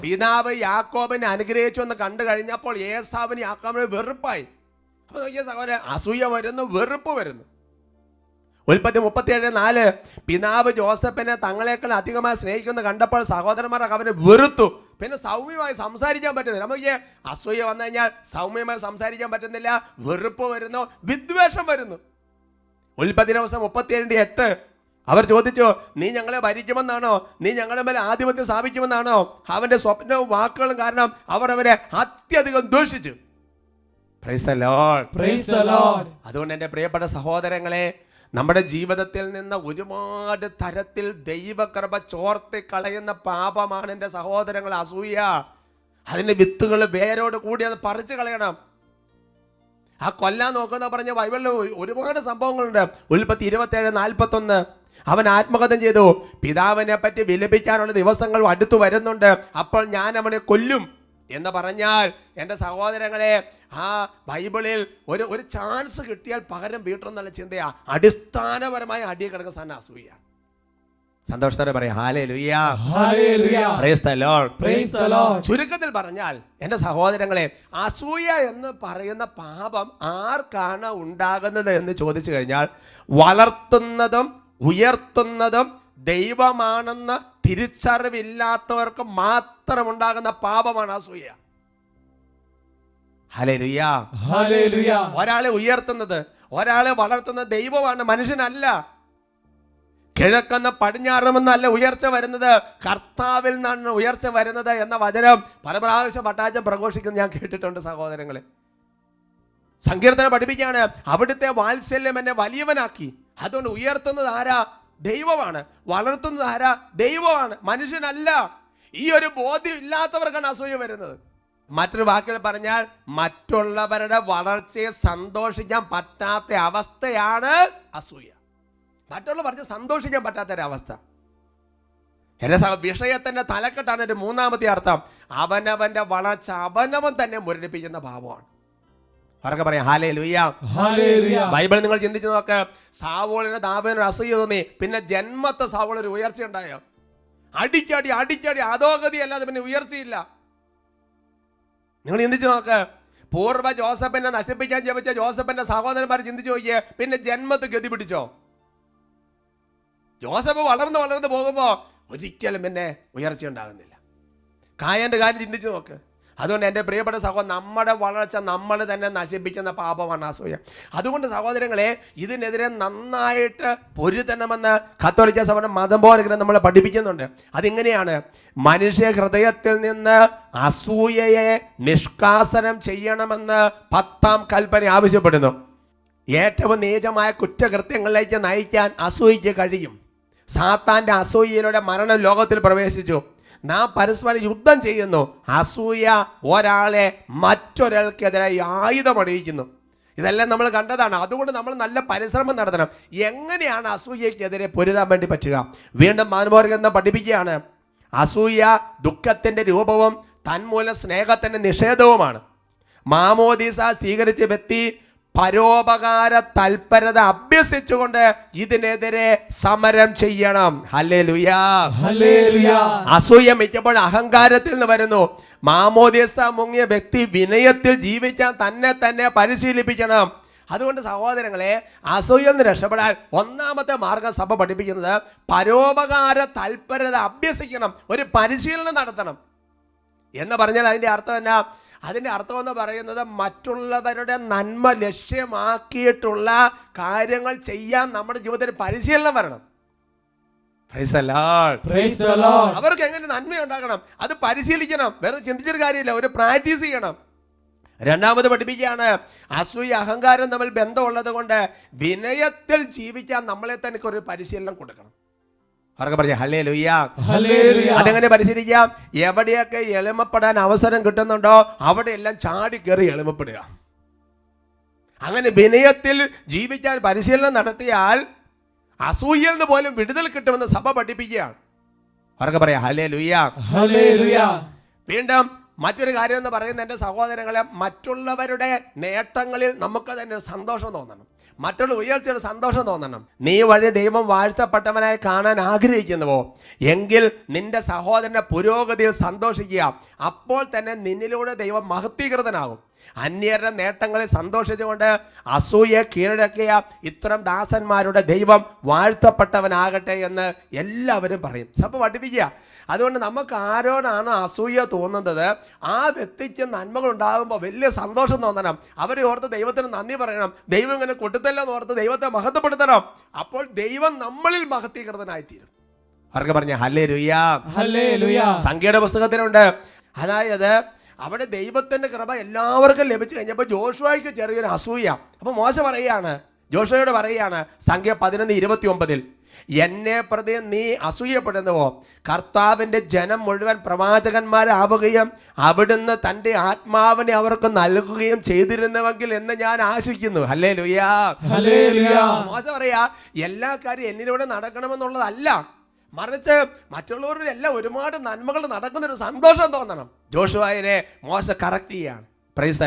പിതാവ് യാക്കോബിനെ അനുഗ്രഹിച്ചു എന്ന് കണ്ടു കഴിഞ്ഞപ്പോൾ ഏസാവിന് യാക്കോബിനെ വെറുപ്പായി. അപ്പൊ നോക്കിയ സഹോദരൻ അസൂയ വരുന്നു വെറുപ്പ് വരുന്നു. ഉൽപ്പത്തി മുപ്പത്തിയേഴ് നാല് പിതാവ് ജോസഫിനെ തങ്ങളെക്കാൾ അധികമായി സ്നേഹിക്കുന്നു കണ്ടപ്പോൾ സഹോദരന്മാർ അവനെ വെറുത്തു. പിന്നെ സൗമ്യമായി സംസാരിക്കാൻ പറ്റുന്നില്ല. നമുക്ക് അസൂയ വന്നു കഴിഞ്ഞാൽ സൗമ്യമായി സംസാരിക്കാൻ പറ്റുന്നില്ല വെറുപ്പ് വരുന്നു വിദ്വേഷം വരുന്നു. ഉൽപ്പത്തി ദിവസം മുപ്പത്തിയേഴിന്റെ എട്ട് അവർ ചോദിച്ചു നീ ഞങ്ങളെ ഭരിക്കുമെന്നാണോ? നീ ഞങ്ങളുടെ മേലെ ആധിപത്യം സ്ഥാപിക്കുമെന്നാണോ? അവന്റെ സ്വപ്നവും വാക്കുകളും കാരണം അവർ അവരെ അത്യധികം ദൂഷിച്ചു. അതുകൊണ്ട് എന്റെ പ്രിയപ്പെട്ട സഹോദരങ്ങളെ നമ്മുടെ ജീവിതത്തിൽ നിന്ന് ഒരുപാട് തരത്തിൽ ദൈവകൃപ ചോർത്തി കളയുന്ന പാപമാണ് എന്റെ സഹോദരങ്ങൾ അസൂയ. അതിന്റെ വിത്തുകൾ വേരോട് കൂടി അത് പറിച്ചു കളയണം. ആ കൊല്ലാൻ നോക്കുന്ന പറഞ്ഞ ബൈബിളിൽ ഒരുപാട് സംഭവങ്ങളുണ്ട്. ഉൽപ്പത്തി ഇരുപത്തേഴ് നാൽപ്പത്തൊന്ന്. അവൻ ആത്മകഥം ചെയ്തു. പിതാവിനെ പറ്റി വിലപിക്കാനുള്ള ദിവസങ്ങൾ അടുത്തു വരുന്നുണ്ട്. അപ്പോൾ ഞാൻ അവനെ കൊല്ലും എന്ന് പറഞ്ഞാൽ എന്റെ സഹോദരങ്ങളെ ആ ബൈബിളിൽ ഒരു ഒരു ചാൻസ് കിട്ടിയാൽ പകരം വീട്ടെന്നുള്ള ചിന്തയാ. അടിസ്ഥാനപരമായ അടിയ കിടക്കുന്ന സാധനം അസൂയ സന്തോഷത്തോടെ പറയാം. ചുരുക്കത്തിൽ പറഞ്ഞാൽ എന്റെ സഹോദരങ്ങളെ അസൂയ എന്ന് പറയുന്ന പാപം ആർക്കാണ് ഉണ്ടാകുന്നത് എന്ന് ചോദിച്ചു കഴിഞ്ഞാൽ വളർത്തുന്നതും ഉയർത്തുന്നതും ദൈവമാണെന്ന് തിരിച്ചറിവില്ലാത്തവർക്ക് മാത്രം ഉണ്ടാകുന്ന പാപമാണ് അസൂയ. ഒരാളെ ഉയർത്തുന്നത് ഒരാളെ വളർത്തുന്ന ദൈവമാണ് മനുഷ്യനല്ല. കിഴക്കെന്ന് പടിഞ്ഞാറുമെന്നല്ല ഉയർച്ച വരുന്നത് കർത്താവിൽ നിന്നാണ് ഉയർച്ച വരുന്നത് എന്ന വചനം പല പ്രാവശ്യം പട്ടാച്ചം പ്രഘോഷിക്കുന്നത് ഞാൻ കേട്ടിട്ടുണ്ട് സഹോദരങ്ങളെ. സങ്കീർത്തനം പഠിപ്പിക്കുകയാണ് അവിടുത്തെ വാത്സല്യം എന്നെ വലിയവനാക്കി. അതുകൊണ്ട് ഉയർത്തുന്നത് ആരാ? ദൈവമാണ്. വളർത്തുന്നത് ആരാ? ദൈവമാണ്. മനുഷ്യനല്ല. ഈ ഒരു ബോധ്യം ഇല്ലാത്തവർക്കാണ് അസൂയ വരുന്നത്. മറ്റൊരു വാക്കിൽ പറഞ്ഞാൽ മറ്റുള്ളവരുടെ വളർച്ചയെ സന്തോഷിക്കാൻ പറ്റാത്ത അവസ്ഥയാണ് അസൂയ. മറ്റുള്ള പറഞ്ഞ് സന്തോഷിക്കാൻ പറ്റാത്ത ഒരു അവസ്ഥ. എന്റെ സഹ വിഷയത്തിന്റെ തലക്കെട്ടാണ് എന്റെ മൂന്നാമത്തെ അർത്ഥം. അവനവന്റെ വളർച്ച അവനവൻ തന്നെ മുരടിപ്പിക്കുന്ന ഭാവമാണ്. അവരൊക്കെ പറയാം? ഹാലേ ലുയ്യ ബൈബിൾ നിങ്ങൾ ചിന്തിച്ചു നോക്ക സാവോളിന് ദാബിനൊരു അസൂയ തോന്നി. പിന്നെ ജന്മത്തെ സാവോൾ ഒരു ഉയർച്ച ഉണ്ടായോ? അടിക്കടി അടിക്കടി അധോഗതി അല്ലാതെ പിന്നെ ഉയർച്ചയില്ല. നിങ്ങൾ ചിന്തിച്ചു നോക്ക് പൂർവ ജോസഫിനെ നശിപ്പിക്കാൻ ജപിച്ച ജോസഫിന്റെ സഹോദരന്മാർ ചിന്തിച്ചു നോക്കിയേ പിന്നെ ജന്മത്ത് ഗതി പിടിച്ചോ? ജോസഫ് വളർന്ന് വളർന്ന് പോകുമ്പോൾ ഒരിക്കലും പിന്നെ ഉയർച്ച ഉണ്ടാകുന്നില്ല. കായന്റെ കാര്യം ചിന്തിച്ചു നോക്ക്. അതുകൊണ്ട് എന്റെ പ്രിയപ്പെട്ട സഹോദരൻ നമ്മുടെ വളർച്ച നമ്മൾ തന്നെ നശിപ്പിക്കുന്ന പാപമാണ് അസൂയ. അതുകൊണ്ട് സഹോദരങ്ങളെ ഇതിനെതിരെ നന്നായിട്ട് പൊരുത്തണമെന്ന് കത്തോലിക്ക സഭ പോലെ നമ്മളെ പഠിപ്പിക്കുന്നുണ്ട്. അതിങ്ങനെയാണ് മനുഷ്യ ഹൃദയത്തിൽ നിന്ന് അസൂയയെ നിഷ്കാസനം ചെയ്യണമെന്ന് പത്താം കൽപ്പന ആവശ്യപ്പെടുന്നു. ഏറ്റവും നീചമായ കുറ്റകൃത്യങ്ങളിലേക്ക് നയിക്കാൻ അസൂയയ്ക്ക് കഴിയും. സാത്താന്റെ അസൂയയിലൂടെ മരണം ലോകത്തിൽ പ്രവേശിച്ചു. നാം പരസ്പരം യുദ്ധം ചെയ്യുന്നു. അസൂയ ഒരാളെ മറ്റൊരാൾക്കെതിരെ ആയുധമണിയിക്കുന്നു ഇതെല്ലാം നമ്മൾ കണ്ടതാണ്. അതുകൊണ്ട് നമ്മൾ നല്ല പരിശ്രമം നടത്തണം. എങ്ങനെയാണ് അസൂയക്കെതിരെ പൊരുതാൻ വേണ്ടി പറ്റുക? വീണ്ടും മാനവോർഗം പഠിപ്പിക്കുകയാണ്. അസൂയ ദുഃഖത്തിന്റെ രൂപവും തന്മൂലം സ്നേഹത്തിന്റെ നിഷേധവുമാണ്. മാമോദീസ സ്വീകരിച്ച വ്യക്തി പരോപകാര തൽപരത അഭ്യസിച്ചുകൊണ്ട് ഇതിനെതിരെ സമരം ചെയ്യണം. അസൂയ മിക്കപ്പോൾ അഹങ്കാരത്തിൽ നിന്ന് വരുന്നു. മാമോദിയസ്ഥ മുങ്ങിയ വ്യക്തി വിനയത്തിൽ ജീവിക്കാൻ തന്നെ തന്നെ പരിശീലിപ്പിക്കണം. അതുകൊണ്ട് സഹോദരങ്ങളെ അസൂയിൽ നിന്ന് രക്ഷപ്പെടാൻ ഒന്നാമത്തെ മാർഗം സഭ പഠിപ്പിക്കുന്നത് പരോപകാര തൽപരത അഭ്യസിക്കണം. ഒരു പരിശീലനം നടത്തണം. എന്ന് പറഞ്ഞാൽ അതിന്റെ അർത്ഥം എന്നാ? അതിന്റെ അർത്ഥം എന്ന് പറയുന്നത് മറ്റുള്ളവരുടെ നന്മ ലക്ഷ്യമാക്കിയിട്ടുള്ള കാര്യങ്ങൾ ചെയ്യാൻ നമ്മുടെ ജീവിതത്തിൽ പരിശീലനം വരണം. അവർക്ക് എങ്ങനെ നന്മ ഉണ്ടാക്കണം അത് പരിശീലിക്കണം. വേറെ ചിന്തിച്ചൊരു കാര്യമില്ല. ഒരു പ്രാക്ടീസ് ചെയ്യണം. രണ്ടാമത് പഠിപ്പിക്കുകയാണ് അസൂയ അഹങ്കാരം തമ്മിൽ ബന്ധമുള്ളത് കൊണ്ട് വിനയത്തിൽ ജീവിക്കാൻ നമ്മളെ തന്നെ ഒരു പരിശീലനം കൊടുക്കണം. അവർക്ക് പറഞ്ഞു? ഹലേ ലുയ്യ. അതെങ്ങനെ പരിശീലിക്കാം? എവിടെയൊക്കെ എളിമപ്പെടാൻ അവസരം കിട്ടുന്നുണ്ടോ അവിടെയെല്ലാം ചാടി കയറി എളിമപ്പെടുക. അങ്ങനെ വിനയത്തിൽ ജീവിക്കാൻ പരിശീലനം നടത്തിയാൽ അസൂയയിൽ നിന്ന് പോലും വിടുതൽ കിട്ടുമെന്ന് സഭ പഠിപ്പിക്കുകയാണ്. അവർക്ക് പറയാം? ഹലേ ലുയ്യ വീണ്ടും മറ്റൊരു കാര്യം എന്ന് പറയുന്നത് എന്റെ സഹോദരങ്ങളെ മറ്റുള്ളവരുടെ നേട്ടങ്ങളിൽ നമുക്ക് തന്നെ സന്തോഷം തോന്നണം. മറ്റുള്ള ഉയർച്ചയുടെ സന്തോഷം തോന്നണം. നീ വഴി ദൈവം വാഴ്ത്തപ്പെട്ടവനായി കാണാൻ ആഗ്രഹിക്കുന്നുവോ? എങ്കിൽ നിന്റെ സഹോദരന്റെ പുരോഗതിയിൽ സന്തോഷിക്കുക. അപ്പോൾ തന്നെ നിന്നിലൂടെ ദൈവം മഹത്വീകൃതനാകും. അന്യരുടെ നേട്ടങ്ങളിൽ സന്തോഷിച്ചുകൊണ്ട് അസൂയ കീഴടക്കിയ ഇത്തരം ദാസന്മാരുടെ ദൈവം വാഴ്ത്തപ്പെട്ടവനാകട്ടെ എന്ന് എല്ലാവരും പറയും. സഭ പഠിപ്പിക്കുക. അതുകൊണ്ട് നമുക്ക് ആരോടാണ് അസൂയ തോന്നുന്നത്? ആ വ്യക്തിക്ക് നന്മകൾ ഉണ്ടാകുമ്പോൾ വലിയ സന്തോഷം തോന്നണം. അവരെ ഓർത്ത് ദൈവത്തിന് നന്ദി പറയണം. ദൈവം ഇങ്ങനെ കൊടുത്തല്ലെന്ന് ഓർത്ത് ദൈവത്തെ മഹത്വപ്പെടുത്തണം. അപ്പോൾ ദൈവം നമ്മളിൽ മഹത്വീകൃതനായിത്തീരും. അവർക്ക് പറഞ്ഞ? ഹല്ലേ ലുയാ. സംഖ്യയുടെ പുസ്തകത്തിലുണ്ട്. അതായത് അവിടെ ദൈവത്തിന്റെ കൃപ എല്ലാവർക്കും ലഭിച്ചു കഴിഞ്ഞപ്പോൾ ജോഷുവായിക്ക് ചെറിയൊരു അസൂയ. അപ്പോൾ മോശ പറയുകയാണ്. ജോഷുവയോട് പറയുകയാണ് സംഖ്യ പതിനൊന്ന് ഇരുപത്തി ഒമ്പതിൽ എന്നെ പ്രതി നീ അസൂയപ്പെടുന്നുവോ? കർത്താവിന്റെ ജനം മുഴുവൻ പ്രവാചകന്മാരാവുകയും അവിടുന്ന് തന്റെ ആത്മാവിനെ അവർക്ക് നൽകുകയും ചെയ്തിരുന്നുവെങ്കിൽ എന്ന് ഞാൻ ആശിക്കുന്നു. അല്ലേ ലുയാ മോശ പറയാ എല്ലാ കാര്യം എന്നിലൂടെ നടക്കണമെന്നുള്ളതല്ല. മറിച്ച് മറ്റുള്ളവരുടെ എല്ലാം ഒരുപാട് നന്മകൾ നടക്കുന്ന ഒരു സന്തോഷം തോന്നണം. ജോഷുവായനെ മോശ കറക്റ്റ് ചെയ്യാണ്. പ്രൈസ്.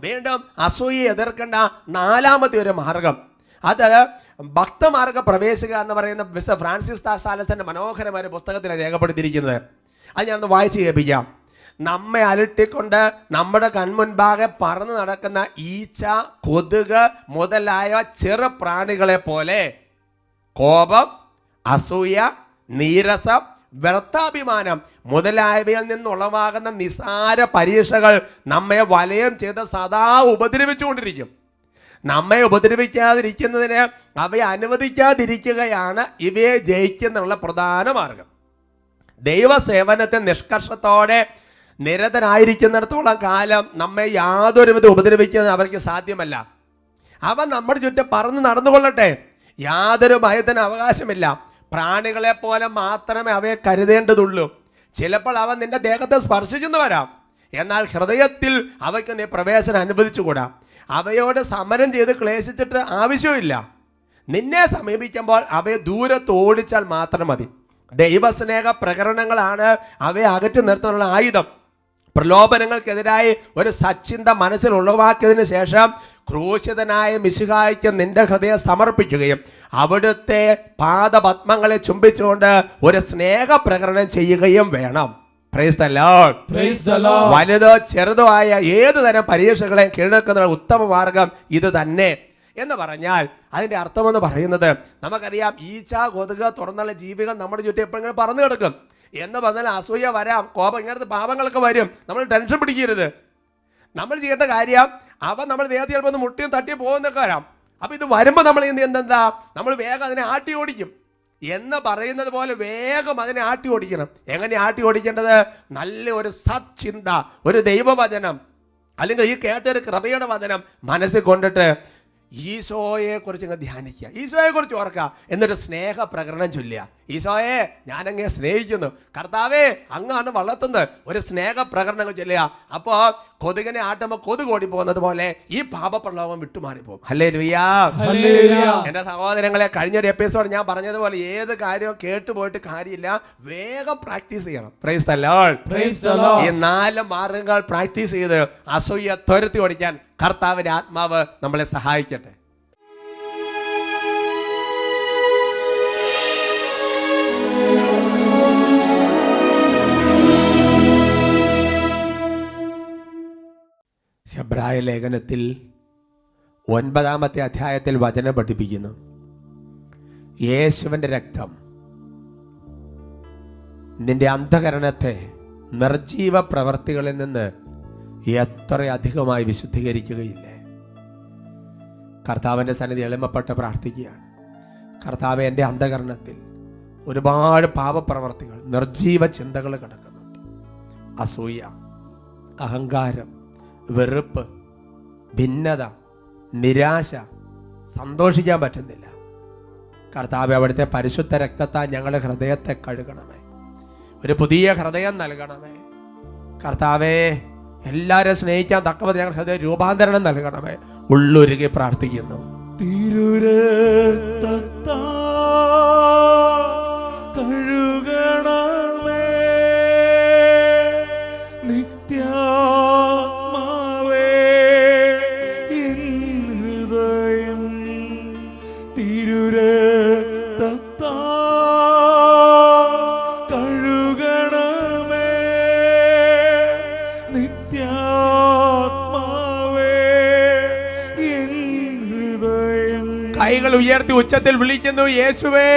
വീണ്ടും അസൂയി എതിർക്കേണ്ട നാലാമത്തെ ഒരു മാർഗം. അത് ഭക്തമാർഗ പ്രവേശിക എന്ന് പറയുന്ന മിസ്റ്റർ ഫ്രാൻസിസ് താസാലസന്റെ മനോഹരമായ ഒരു പുസ്തകത്തിലാണ് രേഖപ്പെടുത്തിയിരിക്കുന്നത്. അത് ഞാനൊന്ന് വായിച്ച് കേൾപ്പിക്കാം. നമ്മെ അലട്ടിക്കൊണ്ട് നമ്മുടെ കൺമുൻപാകെ പറന്നു നടക്കുന്ന ഈച്ച കൊതുക് മുതലായ ചെറു പ്രാണികളെ പോലെ കോപം അസൂയ നീരസം വ്യർത്ഥാഭിമാനം മുതലായവയിൽ നിന്നുളവാകുന്ന നിസാര പരീക്ഷകൾ നമ്മെ വലയം ചെയ്ത് സദാ ഉപദ്രവിച്ചുകൊണ്ടിരിക്കും. നമ്മെ ഉപദ്രവിക്കാതിരിക്കുന്നതിന് അവയെ അനുവദിക്കാതിരിക്കുകയാണ് ഇവയെ ജയിക്കുന്നുള്ള പ്രധാന മാർഗം. ദൈവസേവനത്തെ നിഷ്കർഷത്തോടെ നിരതനായിരിക്കുന്നിടത്തോളം കാലം നമ്മെ യാതൊരുവിധ ഉപദ്രവിക്കുന്നത് അവർക്ക് സാധ്യമല്ല. അവ നമ്മുടെ ചുറ്റും പറന്ന് നടന്നുകൊള്ളട്ടെ. യാതൊരു ഭയത്തിന് അവകാശമില്ല. പ്രാണികളെ പോലെ മാത്രമേ അവയെ കരുതേണ്ടതുള്ളൂ. ചിലപ്പോൾ അവ നിന്റെ ദേഹത്തെ സ്പർശിച്ചെന്ന് വരാം. എന്നാൽ ഹൃദയത്തിൽ അവയ്ക്ക് നീ പ്രവേശനം അനുവദിച്ചുകൂടാ. അവയോട് സമരം ചെയ്ത് ക്ലേശിച്ചിട്ട് ആവശ്യമില്ല നിന്നെ സമീപിക്കുമ്പോൾ അവയെ ദൂരത്ത് ഓടിച്ചാൽ മാത്രം മതി. ദൈവസ്നേഹ പ്രകരണങ്ങളാണ് അവയെ അകറ്റി നിർത്താനുള്ള ആയുധം. പ്രലോഭനങ്ങൾക്കെതിരായി ഒരു സച്ചിന്ത മനസ്സിൽ ഉളവാക്കിയതിന് ശേഷം ക്രൂശിതനായ മിശുഹായിക്ക് നിന്റെ ഹൃദയം സമർപ്പിക്കുകയും അവിടുത്തെ പാദപത്മങ്ങളെ ചുംബിച്ചുകൊണ്ട് ഒരു സ്നേഹ പ്രകടനം ചെയ്യുകയും വേണം. വലുതോ ചെറുതോ ആയ ഏത് തരം പരീക്ഷകളെ കീഴടക്കുന്ന ഉത്തമ മാർഗം ഇത് തന്നെ. എന്ന് പറഞ്ഞാൽ അതിന്റെ അർത്ഥമെന്ന് പറയുന്നത് നമുക്കറിയാം ഈച്ച കൊതുക് തുറന്നുള്ള ജീവികൾ നമ്മുടെ ചുറ്റും എപ്പോഴെങ്കിലും പറന്നു കിടക്കും. എന്ന് പറഞ്ഞാൽ അസൂയ വരാം കോപം ഇങ്ങനത്തെ പാപങ്ങളൊക്കെ വരും. നമ്മൾ ടെൻഷൻ പിടിക്കരുത്. നമ്മൾ ചെയ്യേണ്ട കാര്യം അവ നമ്മൾ ദേഹത്തിൽ ചിലപ്പോൾ ഒന്ന് മുട്ടിയും തട്ടിയും പോകുന്നൊക്കെ വരാം. അപ്പോൾ ഇത് വരുമ്പോൾ നമ്മൾ എന്തെന്താ നമ്മൾ വേഗം അതിനെ ആട്ടി ഓടിക്കും. എന്ന് പറയുന്നത് പോലെ വേഗം അതിനെ ആട്ടി ഓടിക്കണം. എങ്ങനെ ആട്ടി ഓടിക്കേണ്ടത്? നല്ല ഒരു സച്ചിന്ത ഒരു ദൈവവചനം. അല്ലെങ്കിൽ ഈ കേട്ടൊരു കൃപയുടെ വചനം മനസ്സിൽ കൊണ്ടിട്ട് ഈശോയെ കുറിച്ച് ഇങ്ങ് ധ്യാനിക്കുക. ഈശോയെ കുറിച്ച് ഓർക്കുക. എന്നൊരു സ്നേഹ പ്രകടനം ചൊല്ലുക. ഈശോയെ ഞാനങ്ങേ സ്നേഹിക്കുന്നു. കർത്താവേ അങ്ങാണ് വളർത്തുന്നത് ഒരു സ്നേഹ പ്രകടനങ്ങൾ ചൊല്ലുക. അപ്പോൾ കൊതുകിനെ ആട്ടുമ്പോൾ കൊതുക് ഓടി പോകുന്നത് പോലെ ഈ പാപപ്രലോഭം വിട്ടുമാറിപ്പോകും. അല്ലേ ലുയാ. എന്റെ സഹോദരങ്ങളെ കഴിഞ്ഞൊരു എപ്പിസോഡ് ഞാൻ പറഞ്ഞതുപോലെ ഏത് കാര്യവും കേട്ടു പോയിട്ട് കാര്യമില്ല. വേഗം പ്രാക്ടീസ് ചെയ്യണം. Praise Lord. ഈ നാല് മാർഗങ്ങൾ പ്രാക്ടീസ് ചെയ്ത് അസൂയ തുരത്തി ഓടിക്കാൻ കർത്താവിന്റെ ആത്മാവ് നമ്മളെ സഹായിക്കട്ടെ. ഹെബ്രായ ലേഖനത്തിൽ ഒൻപതാമത്തെ അധ്യായത്തിൽ വചനം പഠിപ്പിക്കുന്നു. യേശുവിന്റെ രക്തം നിന്റെ അന്ധകരണത്തെ നിർജീവ പ്രവർത്തികളിൽ നിന്ന് എത്രയധികമായി വിശുദ്ധീകരിക്കുകയില്ലേ? കർത്താവിന്റെ സന്നിധി എളിമപ്പെട്ട് പ്രാർത്ഥിക്കുകയാണ്. കർത്താവ് എന്റെ അന്ധകരണത്തിൽ ഒരുപാട് പാപപ്രവർത്തികൾ നിർജീവ ചിന്തകൾ കിടക്കുന്നുണ്ട്. അസൂയ അഹങ്കാരം വെറുപ്പ് ഭിന്നത നിരാശ സന്തോഷിക്കാൻ പറ്റുന്നില്ല. കർത്താവ് അവിടുത്തെ പരിശുദ്ധ രക്തത്താൽ ഞങ്ങളുടെ ഹൃദയത്തെ കഴുകണമേ. ഒരു പുതിയ ഹൃദയം നൽകണമേ. കർത്താവേ എല്ലാവരും സ്നേഹിക്കാൻ തക്കവത് ഞങ്ങൾ ഹൃദയ രൂപാന്തരണം നൽകണമേ. ഉള്ളൊരുകി പ്രാർത്ഥിക്കുന്നു. തിരുരക്തത്താ ഉയർത്തി ഉച്ചത്തിൽ വിളിക്കുന്നു യേശുവേ യേശുവേ